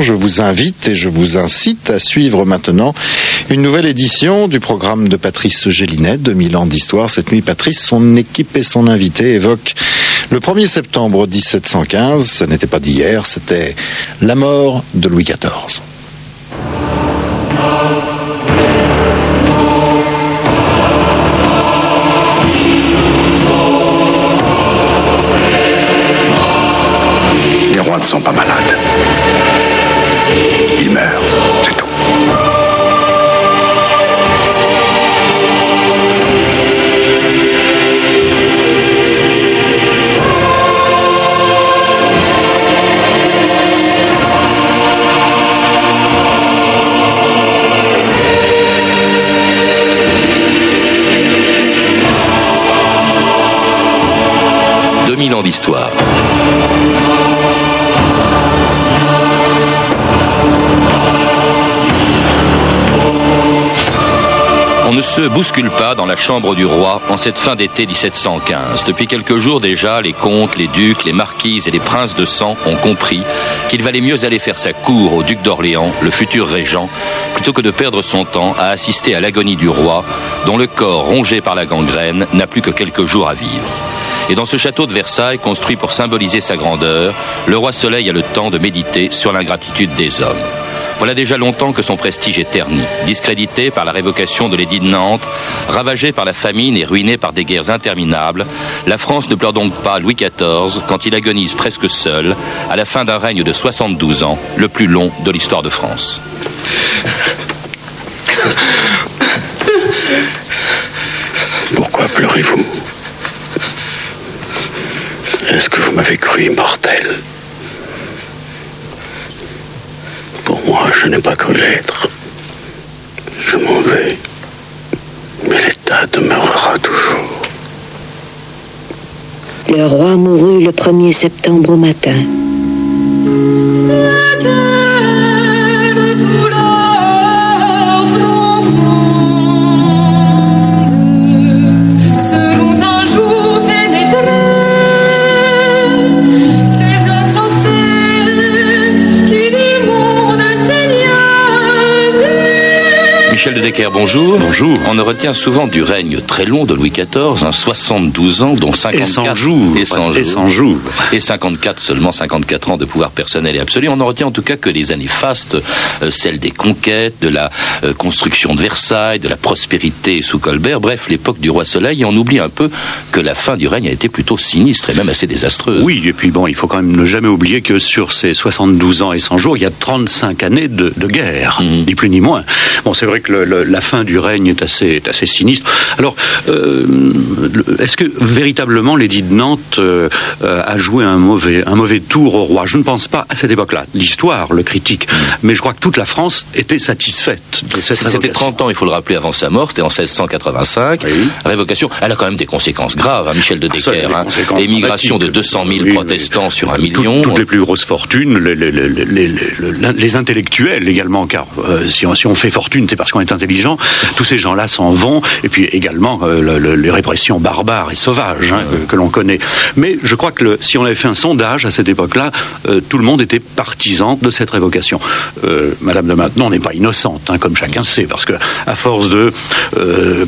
je vous invite et je vous incite à suivre maintenant une nouvelle édition du programme de Patrice Gélinet, 2000 ans d'histoire. Cette nuit, Patrice, son équipe et son invité évoquent le 1er septembre 1715. Ce n'était pas d'hier, c'était la mort de Louis XIV. ne sont pas malades. On ne se bouscule pas dans la chambre du roi en cette fin d'été 1715. Depuis quelques jours déjà, les comtes, les ducs, les marquises et les princes de sang ont compris qu'il valait mieux aller faire sa cour au duc d'Orléans, le futur régent, plutôt que de perdre son temps à assister à l'agonie du roi, dont le corps rongé par la gangrène n'a plus que quelques jours à vivre. Et dans ce château de Versailles, construit pour symboliser sa grandeur, le roi Soleil a le temps de méditer sur l'ingratitude des hommes. Voilà déjà longtemps que son prestige est terni, discrédité par la révocation de l'édit de Nantes, ravagé par la famine et ruiné par des guerres interminables. La France ne pleure donc pas Louis XIV quand il agonise presque seul à la fin d'un règne de 72 ans, le plus long de l'histoire de France. Pourquoi pleurez-vous? Est-ce que vous m'avez cru immortel moi, je n'ai pas cru l'être. Je m'en vais. Mais l'État demeurera toujours. Le roi mourut le 1er septembre au matin. Michel de Decker, bonjour. Bonjour. On ne retient souvent du règne très long de Louis XIV, 72 ans, dont 54 et 100 jours. Et 100 jours. Et 54 seulement 54 ans de pouvoir personnel et absolu. On ne retient en tout cas que les années fastes, euh, celles des conquêtes, de la euh, construction de Versailles, de la prospérité sous Colbert, bref, l'époque du roi Soleil. Et on oublie un peu que la fin du règne a été plutôt sinistre et même assez désastreuse. Oui, et puis bon, il faut quand même ne jamais oublier que sur ces 72 ans et 100 jours, il y a 35 années de, guerre, mmh. ni plus ni moins. Bon, c'est vrai que la fin du règne est assez, assez sinistre. Alors, euh, est-ce que véritablement l'édit de Nantes euh, a joué un mauvais, un mauvais tour au roi? Je ne pense pas à cette époque-là. L'histoire le critique, mais je crois que toute la France était satisfaite de cette C'était 30 ans, il faut le rappeler, avant sa mort, c'était en 1685. Révocation, elle a quand même des conséquences graves, hein, Michel de Decker. Hein. Émigration de 200 000 protestants sur un million. toutes les plus grosses fortunes, les, les, les, intellectuels également, car euh, si, on, si on fait fortune, c'est parce qu'on est intelligent, tous ces gens-là s'en vont, et puis également euh, les répressions barbares et sauvages hein, que, l'on connaît. Mais je crois que si on avait fait un sondage à cette époque-là, euh, tout le monde était partisan de cette révocation. Euh, Madame de Maintenon n'est pas innocente, hein, comme chacun sait, parce que à force de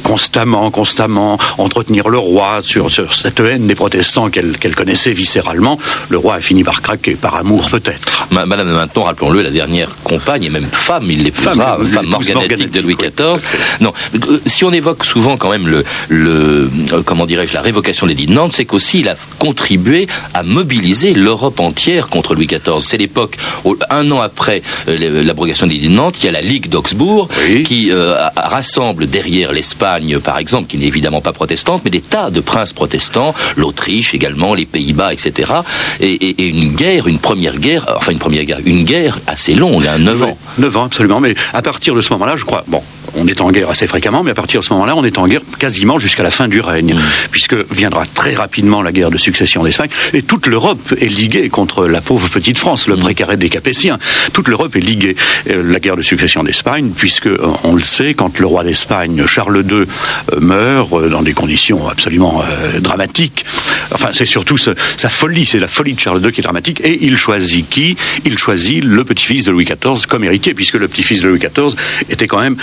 constamment, constamment entretenir le roi sur, cette haine des protestants qu'elle connaissait viscéralement, le roi a fini par craquer, par amour peut-être. Madame de Maintenon, rappelons-le, la dernière compagne et même femme, il l'épousera, femme, femme de Louis XIV. Non, euh, si on évoque souvent quand même le, le euh, comment dirais-je, la révocation de l'édit de Nantes, c'est qu'aussi il a contribué à mobiliser l'Europe entière contre Louis XIV. C'est l'époque, un an après euh, l'abrogation de l'édit de Nantes, il y a la Ligue d'Augsbourg qui rassemble derrière l'Espagne, par exemple, qui n'est évidemment pas protestante, mais des tas de princes protestants, l'Autriche également, les Pays-Bas, etc. Et, une guerre, une première guerre, enfin une première guerre, une guerre assez longue, hein, 9 ans. 9 ans, absolument. Mais à partir de ce moment-là, je crois, bon, on est en guerre assez fréquemment, mais à partir de ce moment-là, on est en guerre quasiment jusqu'à la fin du règne, puisque viendra très rapidement la guerre de succession d'Espagne, et toute l'Europe est liguée contre la pauvre petite France, le précaré des Capétiens. Toute l'Europe est liguée. Euh, la guerre de succession d'Espagne, puisque, euh, on le sait, quand le roi d'Espagne, Charles II, euh, meurt dans des conditions absolument dramatiques, enfin, c'est surtout sa folie, c'est la folie de Charles II qui est dramatique, et il choisit qui? Il choisit le petit-fils de Louis XIV comme héritier, puisque le petit-fils de Louis XIV était quand même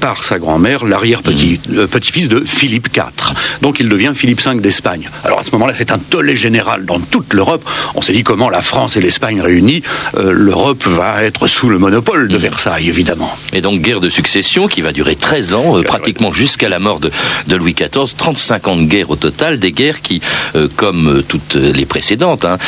par sa grand-mère l'arrière-petit-fils de Philippe IV. Donc il devient Philippe V d'Espagne. Alors à ce moment-là, c'est un tollé général dans toute l'Europe. On s'est dit comment la France et l'Espagne réunies, euh, l'Europe va être sous le monopole de Versailles, évidemment. Et donc guerre de succession qui va durer 13 ans, euh, pratiquement jusqu'à la mort de, Louis XIV, 35 ans de guerre au total, des guerres qui, euh, comme toutes les précédentes, hein,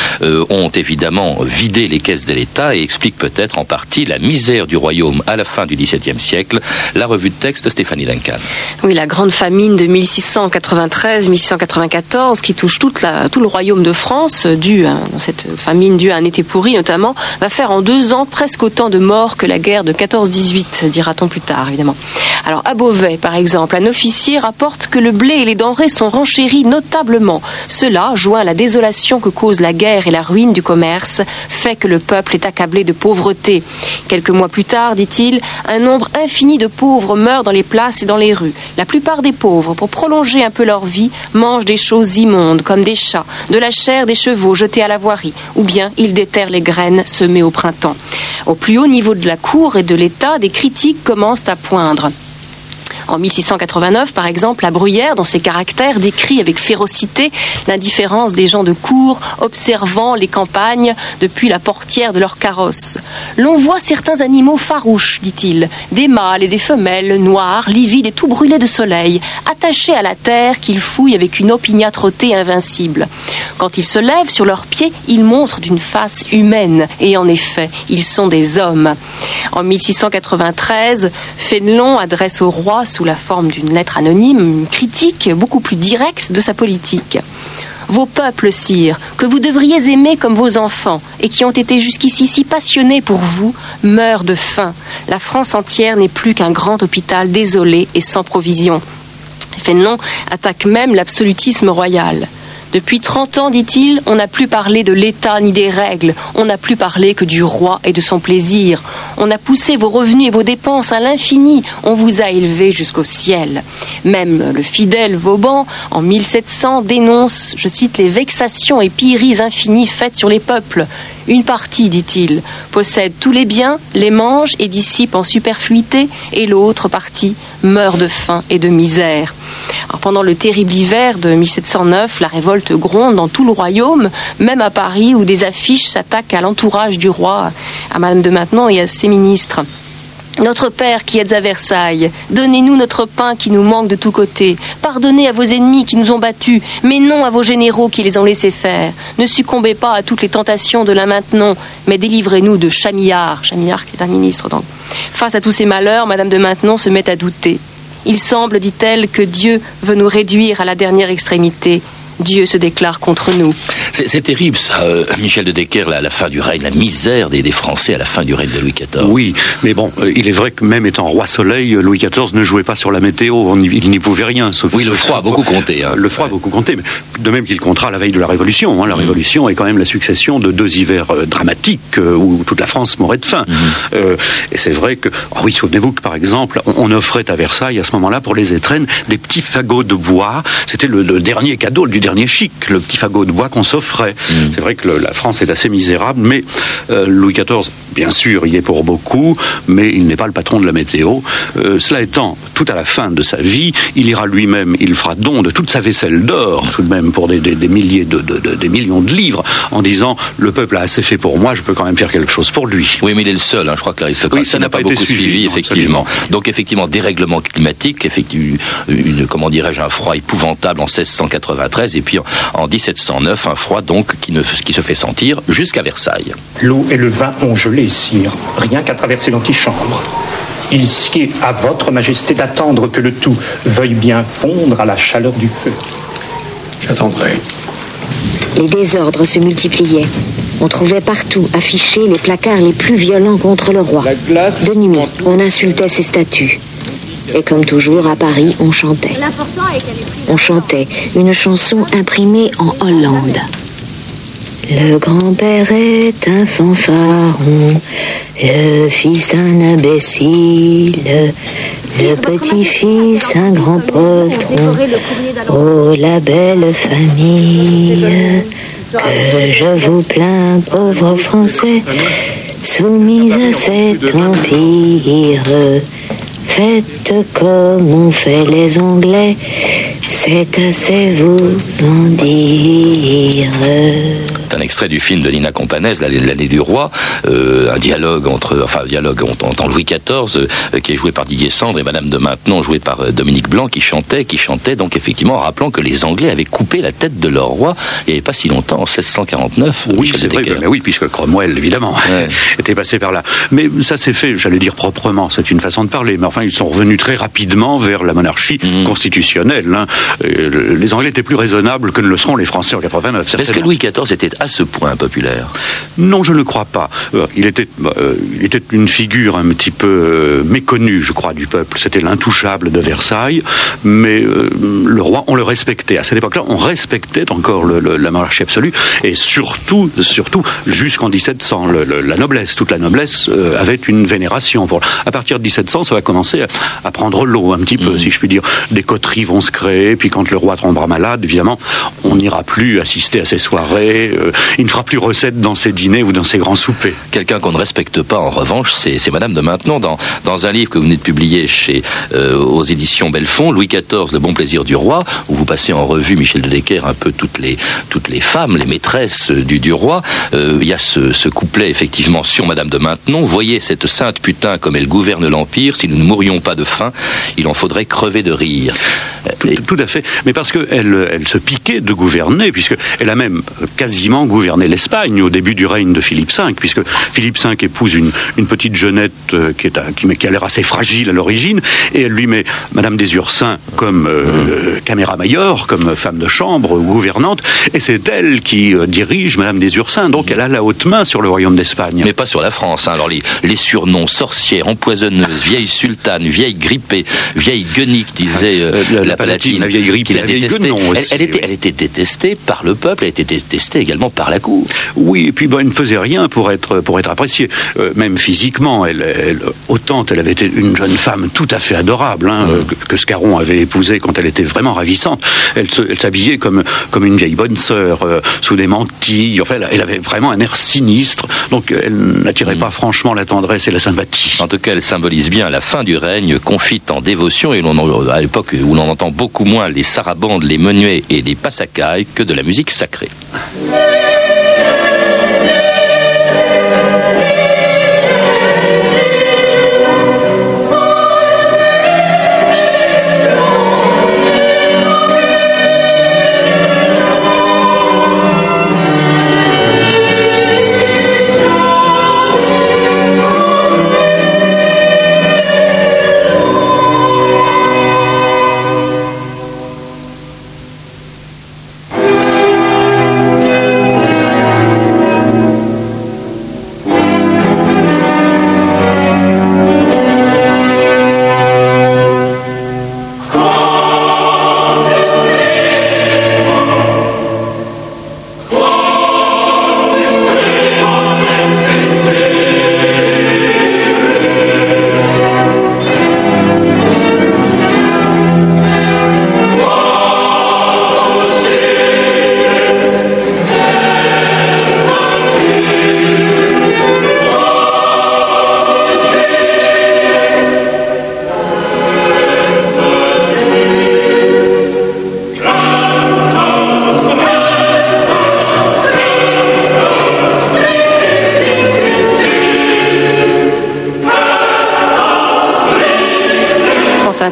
ont évidemment vidé les caisses de l'État et expliquent peut-être en partie la misère du royaume à la fin du XVIIe siècle. La revue de texte, Stéphanie Duncan. Oui, la grande famine de 1693-1694 qui touche tout le royaume de France, due, hein, cette famine due à un été pourri notamment, va faire en deux ans presque autant de morts que la guerre de 14-18, dira-t-on plus tard, évidemment. Alors, à Beauvais, par exemple, un officier rapporte que le blé et les denrées sont renchéris notablement. Cela, joint à la désolation que cause la guerre et la ruine du commerce, fait que le peuple est accablé de pauvreté. Quelques mois plus tard, dit-il, un nombre infini de pauvres meurent dans les places et dans les rues. La plupart des pauvres, pour prolonger un peu leur vie, mangent des choses immondes, comme des chats, de la chair des chevaux jetés à la voirie, ou bien ils déterrent les graines semées au printemps. Au plus haut niveau de la cour et de l'État, des critiques commencent à poindre. En 1689, par exemple, la Bruyère, dans ses caractères, décrit avec férocité l'indifférence des gens de cour observant les campagnes depuis la portière de leur carrosse. L'on voit certains animaux farouches, dit-il, des mâles et des femelles, noirs, livides et tout brûlés de soleil, attachés à la terre qu'ils fouillent avec une opiniâtreté invincible. Quand ils se lèvent sur leurs pieds, ils montrent d'une face humaine, et en effet, ils sont des hommes. En 1693, Fénelon adresse au roi sous la forme d'une lettre anonyme, une critique beaucoup plus directe de sa politique. Vos peuples, sire, que vous devriez aimer comme vos enfants, et qui ont été jusqu'ici si passionnés pour vous, meurent de faim. La France entière n'est plus qu'un grand hôpital désolé et sans provisions. Fénelon attaque même l'absolutisme royal. Depuis 30 ans, dit-il, on n'a plus parlé de l'État ni des règles, on n'a plus parlé que du roi et de son plaisir. On a poussé vos revenus et vos dépenses à l'infini, on vous a élevé jusqu'au ciel. Même le fidèle Vauban, en 1700, dénonce, je cite, les vexations et pilleries infinies faites sur les peuples. Une partie, dit-il, possède tous les biens, les mange et dissipe en superfluité, et l'autre partie meurt de faim et de misère. Pendant le terrible hiver de 1709, la révolte gronde dans tout le royaume, même à Paris où des affiches s'attaquent à l'entourage du roi, à Madame de Maintenon et à ses ministres. Notre Père qui êtes à Versailles, donnez-nous notre pain qui nous manque de tous côtés. Pardonnez à vos ennemis qui nous ont battus, mais non à vos généraux qui les ont laissés faire. Ne succombez pas à toutes les tentations de la Maintenon, mais délivrez-nous de Chamillard. Chamillard qui est un ministre donc. Face à tous ces malheurs, Madame de Maintenon se met à douter. Il semble, dit-elle, que Dieu veut nous réduire à la dernière extrémité. Dieu se déclare contre nous. C'est terrible ça, euh, Michel de Decker, à la fin du règne, la misère des, Français à la fin du règne de Louis XIV. Oui, mais bon, euh, il est vrai que même étant roi soleil, Louis XIV ne jouait pas sur la météo, il n'y pouvait rien. oui, le froid a beaucoup compté. Hein. Le froid a beaucoup compté, de même qu'il comptera la veille de la Révolution. Hein. La mm. Révolution est quand même la succession de deux hivers euh, dramatiques où toute la France mourrait de faim. Mm. et c'est vrai que, oh oui, souvenez-vous que par exemple, on, offrait à Versailles à ce moment-là pour les étrennes des petits fagots de bois. C'était le, le dernier cadeau du dernier chic, le petit fagot de bois qu'on s'offrait. Mm. C'est vrai que la France est assez misérable, mais euh, Louis XIV, bien sûr, y est pour beaucoup, mais il n'est pas le patron de la météo. Euh, cela étant, tout à la fin de sa vie, il ira lui-même, il fera don de toute sa vaisselle d'or, tout de même pour des, milliers de, des millions de livres, en disant le peuple a assez fait pour moi, je peux quand même faire quelque chose pour lui. Oui, mais il est le seul. Hein. je crois que l'aristocratie oui, ça n'a pas, beaucoup suivi, effectivement. Donc effectivement, dérèglement climatique, effectivement, une, comment dirais-je, un froid épouvantable en 1693, et puis en 1709, un froid donc qui, ne, qui se fait sentir jusqu'à Versailles. L'eau et le vin ont gelé, sire, rien qu'à traverser l'antichambre. Il sied à votre majesté d'attendre que le tout veuille bien fondre à la chaleur du feu. J'attendrai. Les désordres se multipliaient. On trouvait partout affichés les placards les plus violents contre le roi. De nuit, on insultait ses statues. Et comme toujours, à Paris, on chantait. On chantait une chanson imprimée en Hollande. Le grand-père est un fanfaron, le fils un imbécile, le petit-fils un grand poltron. Oh, la belle famille, que je vous plains, pauvres Français, soumis à cet empire. Faites comme ont fait les Anglais, c'est assez vous en dire un extrait du film de Nina Companès, L'année du roi, euh, un dialogue entre, enfin, un dialogue entre Louis XIV, euh, qui est joué par Didier Sandre, et Madame de Maintenon, jouée par euh, Dominique Blanc, qui chantait, qui chantait, donc effectivement, en rappelant que les Anglais avaient coupé la tête de leur roi, il n'y avait pas si longtemps, en 1649. Oui, c'est vrai, mais oui, puisque Cromwell, évidemment, était passé par là. Mais ça s'est fait, j'allais dire proprement, c'est une façon de parler, mais enfin, ils sont revenus très rapidement vers la monarchie mhm. constitutionnelle. Hein. Les Anglais étaient plus raisonnables que ne le seront les Français en 89. Est-ce que Louis XIV était ce point populaire Non, je ne crois pas. Euh, il était, euh, il était une figure un petit peu euh, méconnue, je crois, du peuple. C'était l'intouchable de Versailles, mais le roi, on le respectait. À cette époque-là, on respectait encore la monarchie absolue, et surtout, surtout jusqu'en 1700, la noblesse, toute la noblesse avait une vénération pour. À partir de 1700, ça va commencer à, prendre l'eau un petit peu, mm. si je puis dire. Des coteries vont se créer, puis quand le roi tombera malade, évidemment, on n'ira plus assister à ses soirées il ne fera plus recette dans ses dîners ou dans ses grands soupers. Quelqu'un qu'on ne respecte pas, en revanche, c'est Madame de Maintenon. Dans, dans un livre que vous venez de publier chez, euh, aux éditions Belfond, Louis XIV, Le bon plaisir du roi, où vous passez en revue, Michel de Decker, un peu toutes les, toutes les femmes, les maîtresses du, du roi. Euh, il y a ce, ce couplet, effectivement, sur Madame de Maintenon. Voyez cette sainte putain comme elle gouverne l'Empire. Si nous ne mourions pas de faim, il en faudrait crever de rire. Tout, à fait. Mais parce qu'elle elle se piquait de gouverner, puisqu'elle a même quasiment gouverner l'Espagne au début du règne de Philippe V, puisque Philippe V épouse une, une petite jeunette euh, qui, est qui, qui, a l'air assez fragile à l'origine, et elle lui met Madame des Ursins comme euh, caméra mayor, comme femme de chambre ou gouvernante, et c'est elle qui euh, dirige Madame des Ursins. Donc elle a la haute main sur le royaume d'Espagne. Mais pas sur la France. Hein. Alors les, les, surnoms sorcière, empoisonneuse, vieille sultane, vieille grippée, vieille guenique, disait la, la, palatine, la vieille grippée, la vieille elle, elle, était, elle était détestée par le peuple, elle était détestée également par la cour. Oui, et puis bon, elle ne faisait rien pour être, pour être appréciée, euh, même physiquement. Elle, elle, autant elle avait été une jeune femme tout à fait adorable, hein, euh, que, Scarron avait épousé quand elle était vraiment ravissante. Elle, s'habillait comme, comme une vieille bonne sœur, euh, sous des mantilles. Enfin, elle, avait vraiment un air sinistre, donc elle n'attirait mm. pas franchement la tendresse et la sympathie. En tout cas, elle symbolise bien la fin du règne, confite en dévotion, et l'on, à l'époque où l'on entend beaucoup moins les sarabandes, les menuets et les passacailles que de la musique sacrée. Yeah.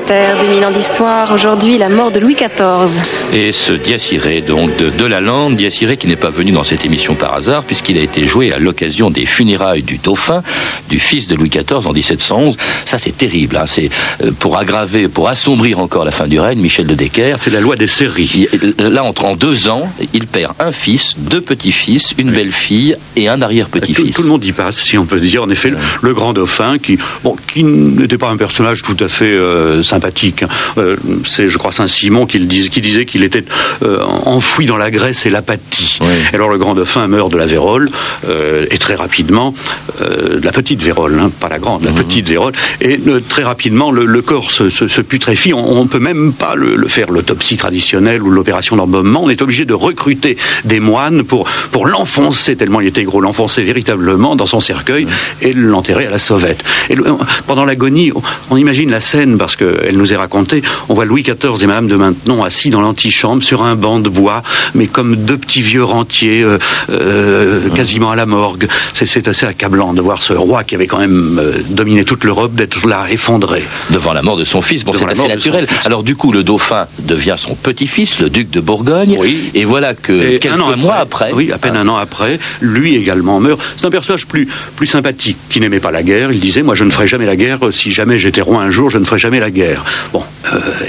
Inter, 2000 ans d'histoire. Aujourd'hui, la mort de Louis XIV. Et ce Diaciré, donc de, de la Lande, Diaciré qui n'est pas venu dans cette émission par hasard, puisqu'il a été joué à l'occasion des funérailles du dauphin, du fils de Louis XIV en 1711. Ça, c'est terrible. Hein. C'est euh, pour aggraver, pour assombrir encore la fin du règne, Michel de Decker. C'est la loi des séries. Là, entre en deux ans, il perd un fils, deux petits-fils, une belle-fille et un arrière-petit-fils. Tout, tout, le monde y passe, si on peut dire. En effet, le, le grand dauphin, qui, bon, qui n'était pas un personnage tout à fait euh, sympathique. Euh, c'est, je crois, Saint-Simon qui, disait, qui disait qu'il était euh, enfoui dans la graisse et l'apathie. Oui. Alors le grand dauphin meurt de la vérole, euh, et très rapidement, euh, de la petite vérole, hein, pas la grande, la Mhm. petite vérole, et très rapidement, le, le corps se, se, se putréfie. On ne peut même pas le, le faire l'autopsie traditionnelle ou l'opération d'embaumement. On est obligé de recruter des moines pour, pour l'enfoncer, tellement il était gros, l'enfoncer véritablement dans son cercueil et l'enterrer à la sauvette. Et le- pendant l'agonie, on, on imagine la scène, parce qu'elle nous est racontée, on voit Louis XIV et Madame de Maintenon assis dans l'antichambre sur un banc de bois, mais comme deux petits vieux rentiers, euh, euh, quasiment à la morgue. C'est- assez accablant de voir ce roi qui avait quand même euh, dominé toute l'Europe, d'être là, effondré. devant la mort de son fils. Bon, c'est la assez naturel. Alors du coup, le dauphin devient son petit-fils, le duc de Bourgogne. Oui. Et voilà que Et quelques un an mois après, oui, à peine hein, un an après, lui également meurt. C'est un personnage plus, plus sympathique, qui n'aimait pas la guerre. Il disait, moi je ne ferai jamais la guerre, si jamais j'étais roi un jour, je ne ferai jamais la guerre. Bon,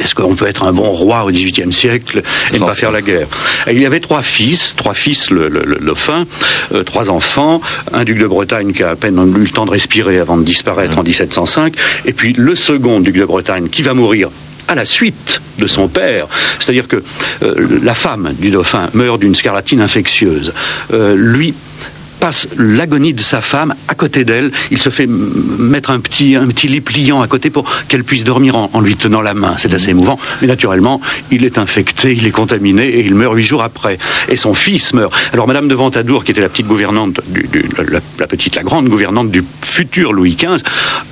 est-ce qu'on peut être un bon roi au XVIIIe siècle? Et ne pas faire la guerre Et Il y avait trois fils, trois fils, le, le, euh, trois enfants, un duc de Bretagne qui a à peine eu le temps de respirer avant de disparaître en 1705, et puis le second duc de Bretagne qui va mourir à la suite de son père. C'est-à-dire que euh, la femme du dauphin meurt d'une scarlatine infectieuse. Euh, lui passe l'agonie de sa femme à côté d'elle. Il se fait mettre un petit, un petit lit pliant à côté pour qu'elle puisse dormir en, en lui tenant la main. C'est assez émouvant. Mais naturellement, il est infecté, il est contaminé et il meurt huit jours après. Et son fils meurt. Alors Madame de Ventadour, qui était la petite gouvernante, du, du- la, la petite, la grande gouvernante du futur Louis XV,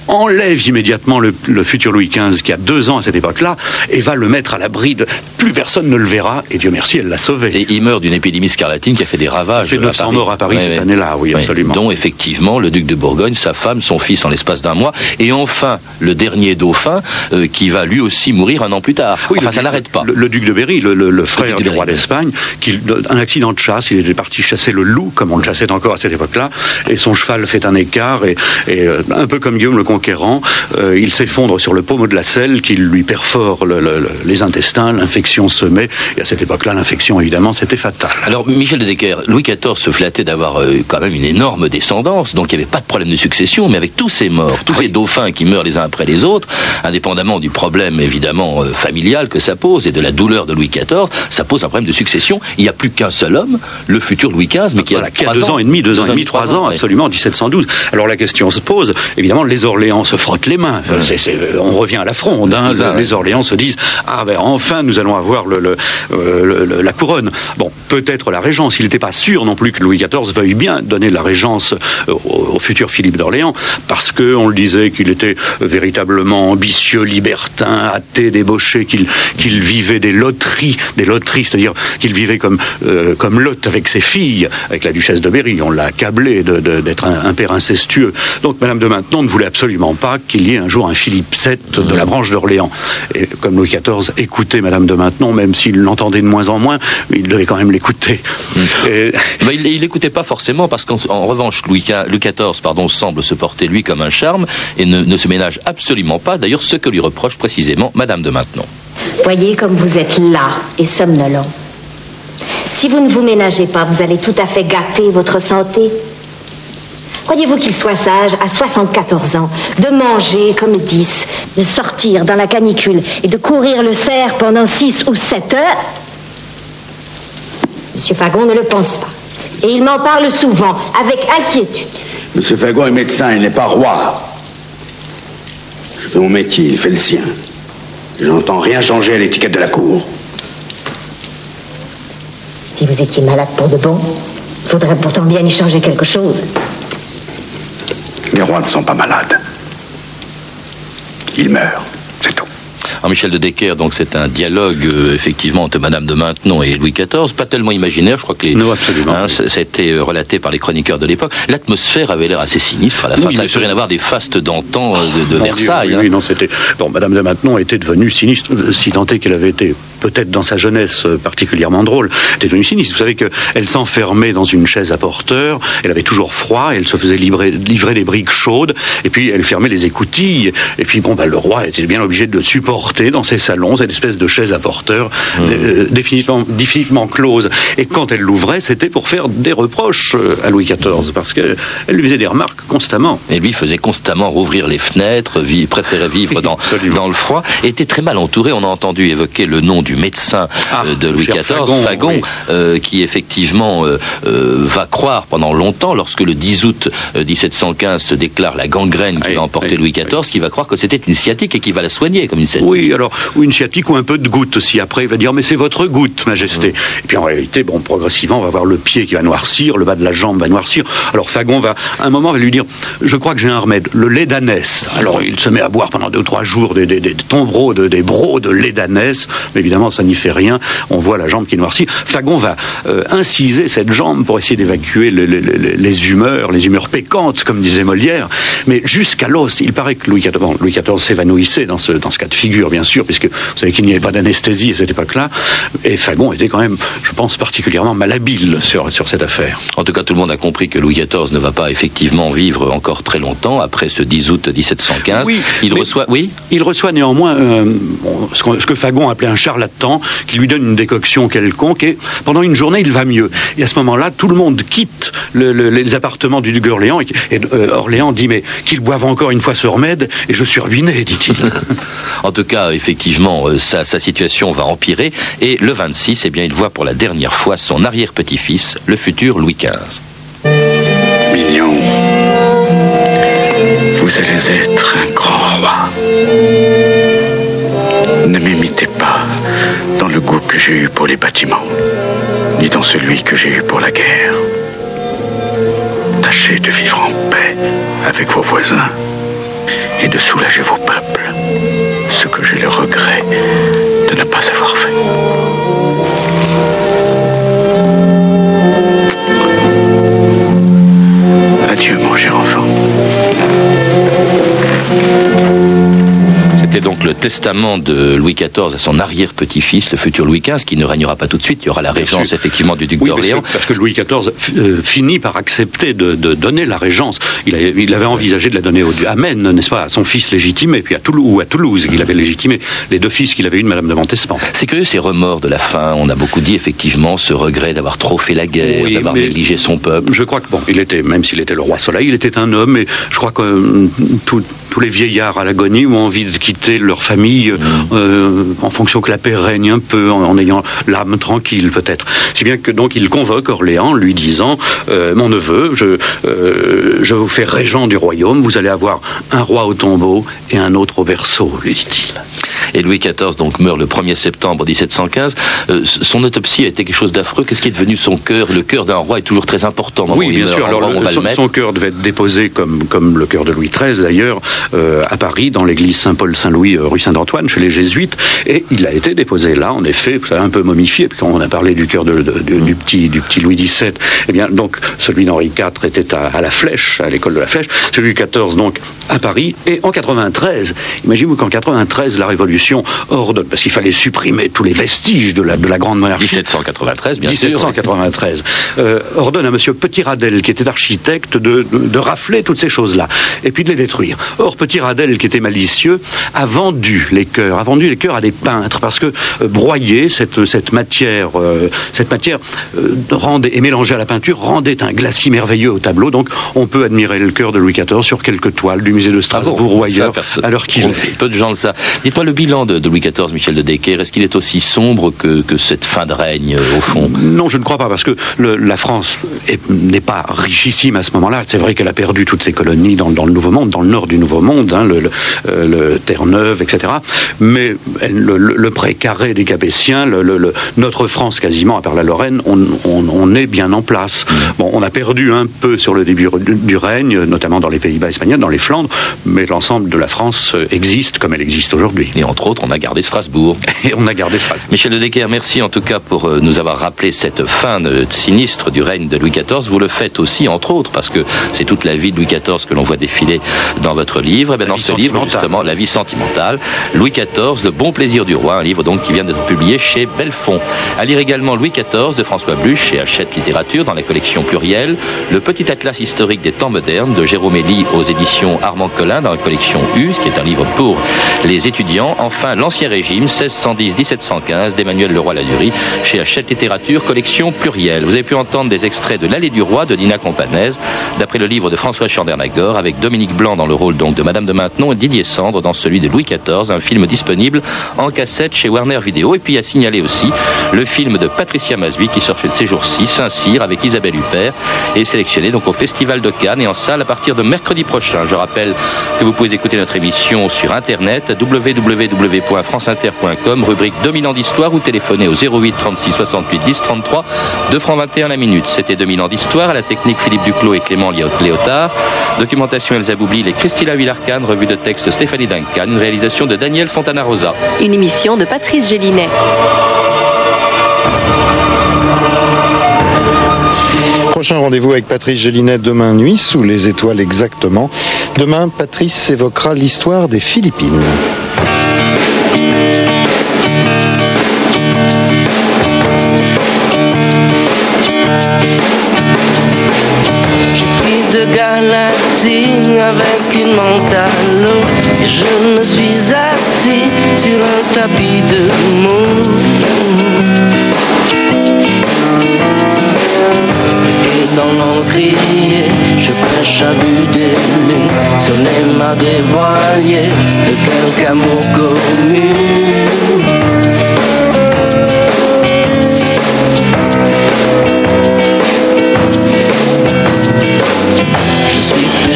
enlève immédiatement le, le futur Louis XV qui a deux ans à cette époque-là et va le mettre à l'abri de... Plus personne ne le verra. Et Dieu merci, elle l'a sauvé. et il meurt d'une épidémie scarlatine qui a fait des ravages. à 900 Paris. morts à Paris Ouais, cette ouais. Oui, absolument. Dont effectivement le duc de Bourgogne, sa femme, son fils en l'espace d'un mois, et enfin le dernier dauphin euh, qui va lui aussi mourir un an plus tard. Oui, enfin, ça n'arrête pas. Le, le duc de Berry, le, le- le frère de du roi d'Espagne, qui, un accident de chasse, il était parti chasser le loup, comme on le chassait encore à cette époque-là, et son cheval fait un écart, et, et, euh, un peu comme Guillaume le Conquérant, euh, il s'effondre sur le pommeau de la selle, qui lui perfore le- le- le- les intestins, l'infection se met, et à cette époque-là, l'infection, évidemment, c'était fatal. Alors, Michel de Decker, Louis XIV se flattait d'avoir euh, quand même une énorme descendance, donc il n'y avait pas de problème de succession, mais avec tous ces morts, tous ces dauphins qui meurent les uns après les autres, indépendamment du problème évidemment euh, familial que ça pose et de la douleur de Louis XIV, ça pose un problème de succession. Il n'y a plus qu'un seul homme, le futur Louis XV, mais qui Voilà, a, qui a deux ans et demi, deux ans et demi, trois ans, absolument, en 1712. Alors la question se pose, évidemment, les Orléans se frottent les mains. On revient à la fronde. hein. Ça, les. Orléans se disent, ah ben enfin, nous allons avoir le, euh, le- le- la couronne. Bon, peut-être la régence. Il n'était pas sûr non plus que Louis XIV veuille bien donner la régence euh, au, futur Philippe d'Orléans, parce que on le disait qu'il était véritablement ambitieux, libertin, athée, débauché, qu'il vivait des loteries, des loteries, c'est-à-dire qu'il vivait comme euh, comme Lot avec ses filles, avec la duchesse de Berry. On l'a accablé d'être un, un père incestueux. Donc Madame de Maintenon ne voulait absolument pas qu'il y ait un jour un Philippe VII de la branche d'Orléans. Et comme Louis XIV écoutait Madame de Maintenon, même s'il l'entendait de moins en moins, il devait quand même l'écouter. Et- Ben, il il n'écoutait pas forcément parce qu'en en revanche, Louis, Louis XIV pardon, semble se porter lui comme un charme et ne, ne se ménage absolument pas, d'ailleurs ce que lui reproche précisément Madame de Maintenon. Voyez comme vous êtes là et somnolent. Si vous ne vous ménagez pas, vous allez tout à fait gâter votre santé. Croyez-vous qu'il soit sage, à 74 ans, de manger comme 10, de sortir dans la canicule et de courir le cerf pendant 6 ou 7 heures? Monsieur Fagon ne le pense pas. Et il m'en parle souvent, avec inquiétude. Monsieur Fagon est médecin, il n'est pas roi. Je fais mon métier, il fait le sien. Je n'entends rien changer à l'étiquette de la cour. Si vous étiez malade pour de bon, il faudrait pourtant bien y changer quelque chose. Les rois ne sont pas malades. Ils meurent. Alors Michel de Decker, donc c'est un dialogue euh, effectivement entre Madame de Maintenon et Louis XIV, pas tellement imaginaire, je crois que les, Non, absolument. hein, ça ça a été relaté par les chroniqueurs de l'époque. L'atmosphère avait l'air assez sinistre à la fin. Oui, ça n'a plus rien à voir des fastes d'antan euh, de, Versailles. Dieu, hein. oui, non, c'était. Bon, Madame de Maintenon était devenue sinistre, euh, si est qu'elle avait été peut-être dans sa jeunesse euh, particulièrement drôle. Était devenue sinistre. Vous savez qu'elle s'enfermait dans une chaise à porteur. Elle avait toujours froid. Elle se faisait livrer, livrer des briques chaudes. Et puis elle fermait les écoutilles. Et puis bon, bah, le roi était bien obligé de supporter dans ses salons cette espèce de chaise à porteur euh, définitivement, définitivement close. Et quand elle l'ouvrait, c'était pour faire des reproches euh, à Louis XIV parce qu'elle lui faisait des remarques constamment. Et lui faisait constamment rouvrir les fenêtres, préférait vivre dans, le froid, et était très mal entouré. On a entendu évoquer le nom du médecin Ah, euh, de Louis XIV, Fagon, oui. euh, qui effectivement euh, euh, va croire pendant longtemps, lorsque le 10 août euh, 1715 se déclare la gangrène qui va emporter oui, Louis XIV, qui va croire que c'était une sciatique et qui va la soigner comme une sciatique. Oui, alors, ou une sciatique ou un peu de goutte aussi. Après, il va dire, mais c'est votre goutte, Majesté. Et puis en réalité, bon, progressivement, on va voir le pied qui va noircir, le bas de la jambe va noircir. Alors Fagon va, à un moment, va lui dire, je crois que j'ai un remède, le lait d'ânesse. Alors il se met à boire pendant deux ou trois jours des, des, des tombereaux, de, des brocs de lait d'ânesse. Mais évidemment, ça n'y fait rien. On voit la jambe qui noircit. Fagon va euh, inciser cette jambe pour essayer d'évacuer le- le- le- les humeurs, les humeurs pécantes, comme disait Molière. Mais jusqu'à l'os, il paraît que Louis XIV, bon, Louis XIV s'évanouissait dans ce, dans ce cas de figure, bien sûr, puisque vous savez qu'il n'y avait pas d'anesthésie à cette époque-là. Et Fagon était quand même, je pense, particulièrement malhabile sur, sur cette affaire. En tout cas, tout le monde a compris que Louis XIV ne va pas effectivement vivre encore très longtemps après ce 10 août 1715. Oui, Il reçoit, oui, Il reçoit néanmoins euh, ce que Fagon appelait un charlatan, qui lui donne une décoction quelconque, et pendant une journée, il va mieux. Et à ce moment-là, tout le monde quitte le- le- les appartements du duc d'Orléans, et, et, euh, Orléans dit, mais qu'il boive encore une fois ce remède, et je suis ruiné, dit-il. En tout cas, effectivement, euh, sa, sa situation va empirer. Et le 26, eh bien, il voit pour la dernière fois son arrière-petit-fils, le futur Louis XV. Mignon, vous allez être un grand roi. Ne m'imitez pas dans le goût que j'ai eu pour les bâtiments, ni dans celui que j'ai eu pour la guerre. Tâchez de vivre en paix avec vos voisins et de soulager vos peuples, ce que j'ai le regret de ne pas avoir fait. Adieu, mon cher enfant. C'était donc le testament de Louis XIV à son arrière-petit-fils, le futur Louis XV, qui ne régnera pas tout de suite. Il y aura la régence, effectivement, du duc Oui, parce d'Orléans. que, parce que Louis XIV euh, finit par accepter de, de donner la régence. Il, a- il avait envisagé de la donner au, à Maine, n'est-ce pas, à son fils légitime, et puis à Toulouse, ou à Toulouse, qu'il avait légitimé les deux fils qu'il avait eu de Madame de Montespan. C'est curieux ces remords de la fin. On a beaucoup dit effectivement ce regret d'avoir trop fait la guerre, Oui, d'avoir négligé son peuple. Je crois que bon, il était, même s'il était le roi Soleil, il était un homme, et je crois que euh, tout- tous les vieillards à l'agonie ont envie de quitter leur famille euh, en fonction que la paix règne un peu, en, en ayant l'âme tranquille peut-être. Si bien que donc il convoque Orléans, lui disant euh, mon neveu, je, euh, je vous fais régent du royaume, vous allez avoir un roi au tombeau et un autre au berceau, lui dit-il. Et Louis XIV donc meurt le 1er septembre 1715. Euh, son autopsie a été quelque chose d'affreux. Qu'est-ce qui est devenu son cœur? Le cœur d'un roi est toujours très important. Oui, bien sûr. Alors, le- son, son cœur devait être déposé comme, comme le cœur de Louis XIII d'ailleurs euh, à Paris, dans l'église Saint-Paul-Saint-Louis, euh, rue Saint-Antoine, chez les Jésuites, et il a été déposé là, en effet, un peu momifié. Quand on a parlé du cœur de- de- de- du petit du petit Louis XVII, eh bien donc celui d'Henri IV était à, à la Flèche, à l'école de la Flèche, celui de XIV donc à Paris, et en 93. Imaginez-vous qu'en 93 la Révolution ordonne, parce qu'il fallait supprimer tous les vestiges de la de la grande monarchie. 1793, bien sûr. 1793, euh, ordonne à Monsieur Petit Radel, qui était architecte, de, de, de rafler toutes ces choses-là, et puis de les détruire. Or, Petit Radel, qui était malicieux, a vendu les cœurs, a vendu les cœurs à des peintres, parce que euh, broyer cette, cette matière, euh, cette matière rendait, et mélangée à la peinture, rendait un glacis merveilleux au tableau. Donc, on peut admirer le cœur de Louis XIV sur quelques toiles du musée de Ah Strasbourg bon ou ailleurs, à l'heure qu'il on est. sait, Peu de gens le savent. Dites-moi le bilan de, de Louis XIV, Michel de Decker. Est-ce qu'il est aussi sombre que, que cette fin de règne, euh, au fond? Non, je ne crois pas, parce que le- la France est- n'est pas richissime à ce moment-là. C'est vrai qu'elle a perdu toutes ses colonies dans, dans le Nouveau Monde, dans le nord du Nouveau Monde, hein, le, le- euh, le Terre-Neuve, etc. Mais le, le- précaré des Capétiens, le- le- le- notre France quasiment, à part la Lorraine, on, on- on est bien en place. Bon, on a perdu un peu sur le début du, du règne, notamment dans les Pays-Bas espagnols, dans les Flandres, mais l'ensemble de la France euh, existe comme elle existe aujourd'hui. Et en entre autres, on a gardé Strasbourg. Et on a gardé Strasbourg. Michel de Decker, merci en tout cas pour euh, nous avoir rappelé cette fin de- sinistre du règne de Louis XIV. Vous le faites aussi, entre autres, parce que c'est toute la vie de Louis XIV que l'on voit défiler dans votre livre. Et bien, La dans ce livre, justement, La vie sentimentale, Louis XIV, Le bon plaisir du roi, un livre donc qui vient d'être publié chez Belfond. À lire également Louis XIV de François Bluch chez Hachette Littérature dans la collection plurielle, Le petit atlas historique des temps modernes de Jérôme Elie aux éditions Armand Collin dans la collection U, ce qui est un livre pour les étudiants. Enfin, L'Ancien Régime, 1610-1715 d'Emmanuel Leroy-Ladurie chez Hachette Littérature, collection plurielle. Vous avez pu entendre des extraits de L'Allée du Roi de Nina Companaise, d'après le livre de François Chandernagor, avec Dominique Blanc dans le rôle donc de Madame de Maintenon et Didier Sandre dans celui de Louis XIV, un film disponible en cassette chez Warner Vidéo. Et puis à signaler aussi le film de Patricia Mazui qui sort chez ces jours-ci, Saint-Cyr, avec Isabelle Huppert, et sélectionné donc au Festival de Cannes et en salle à partir de mercredi prochain. Je rappelle que vous pouvez écouter notre émission sur internet www.franceinter.com, rubrique 2000 ans d'histoire ou téléphoner au 08 36 68 10 33, 2 francs 21 la minute. C'était 2000 ans d'histoire à la technique Philippe Duclos et Clément Léo- Léotard, documentation Elsa Boublil et Christina Villarcan, revue de texte Stéphanie Duncan, une réalisation de Daniel Fontana Rosa. Une émission de Patrice Gélinet. Prochain rendez-vous avec Patrice Gélinet demain nuit, sous les étoiles exactement. Demain, Patrice évoquera l'histoire des Philippines. Pris de galaxies avec une et je me suis assis sur un tapis de mots. Et dans l'encrier, je pêche à but lunes sur les mâts des voiliers de quelque amour commun.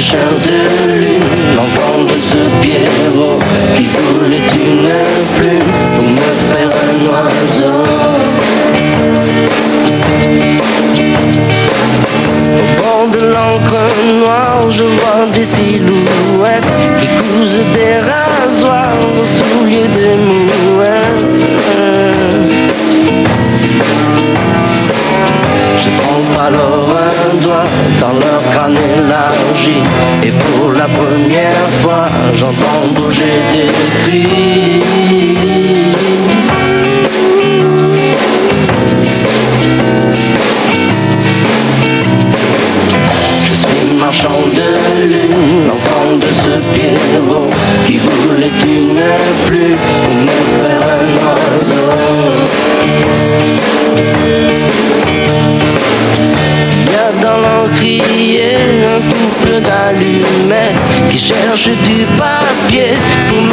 Pêcheur de lune, l'enfant de ce Pierrot qui voulait une plume pour me faire un oiseau. Au bord de l'encre noire, je vois des silhouettes qui cousent des rasoirs première fois j'entends bouger des cris cherche du papier pour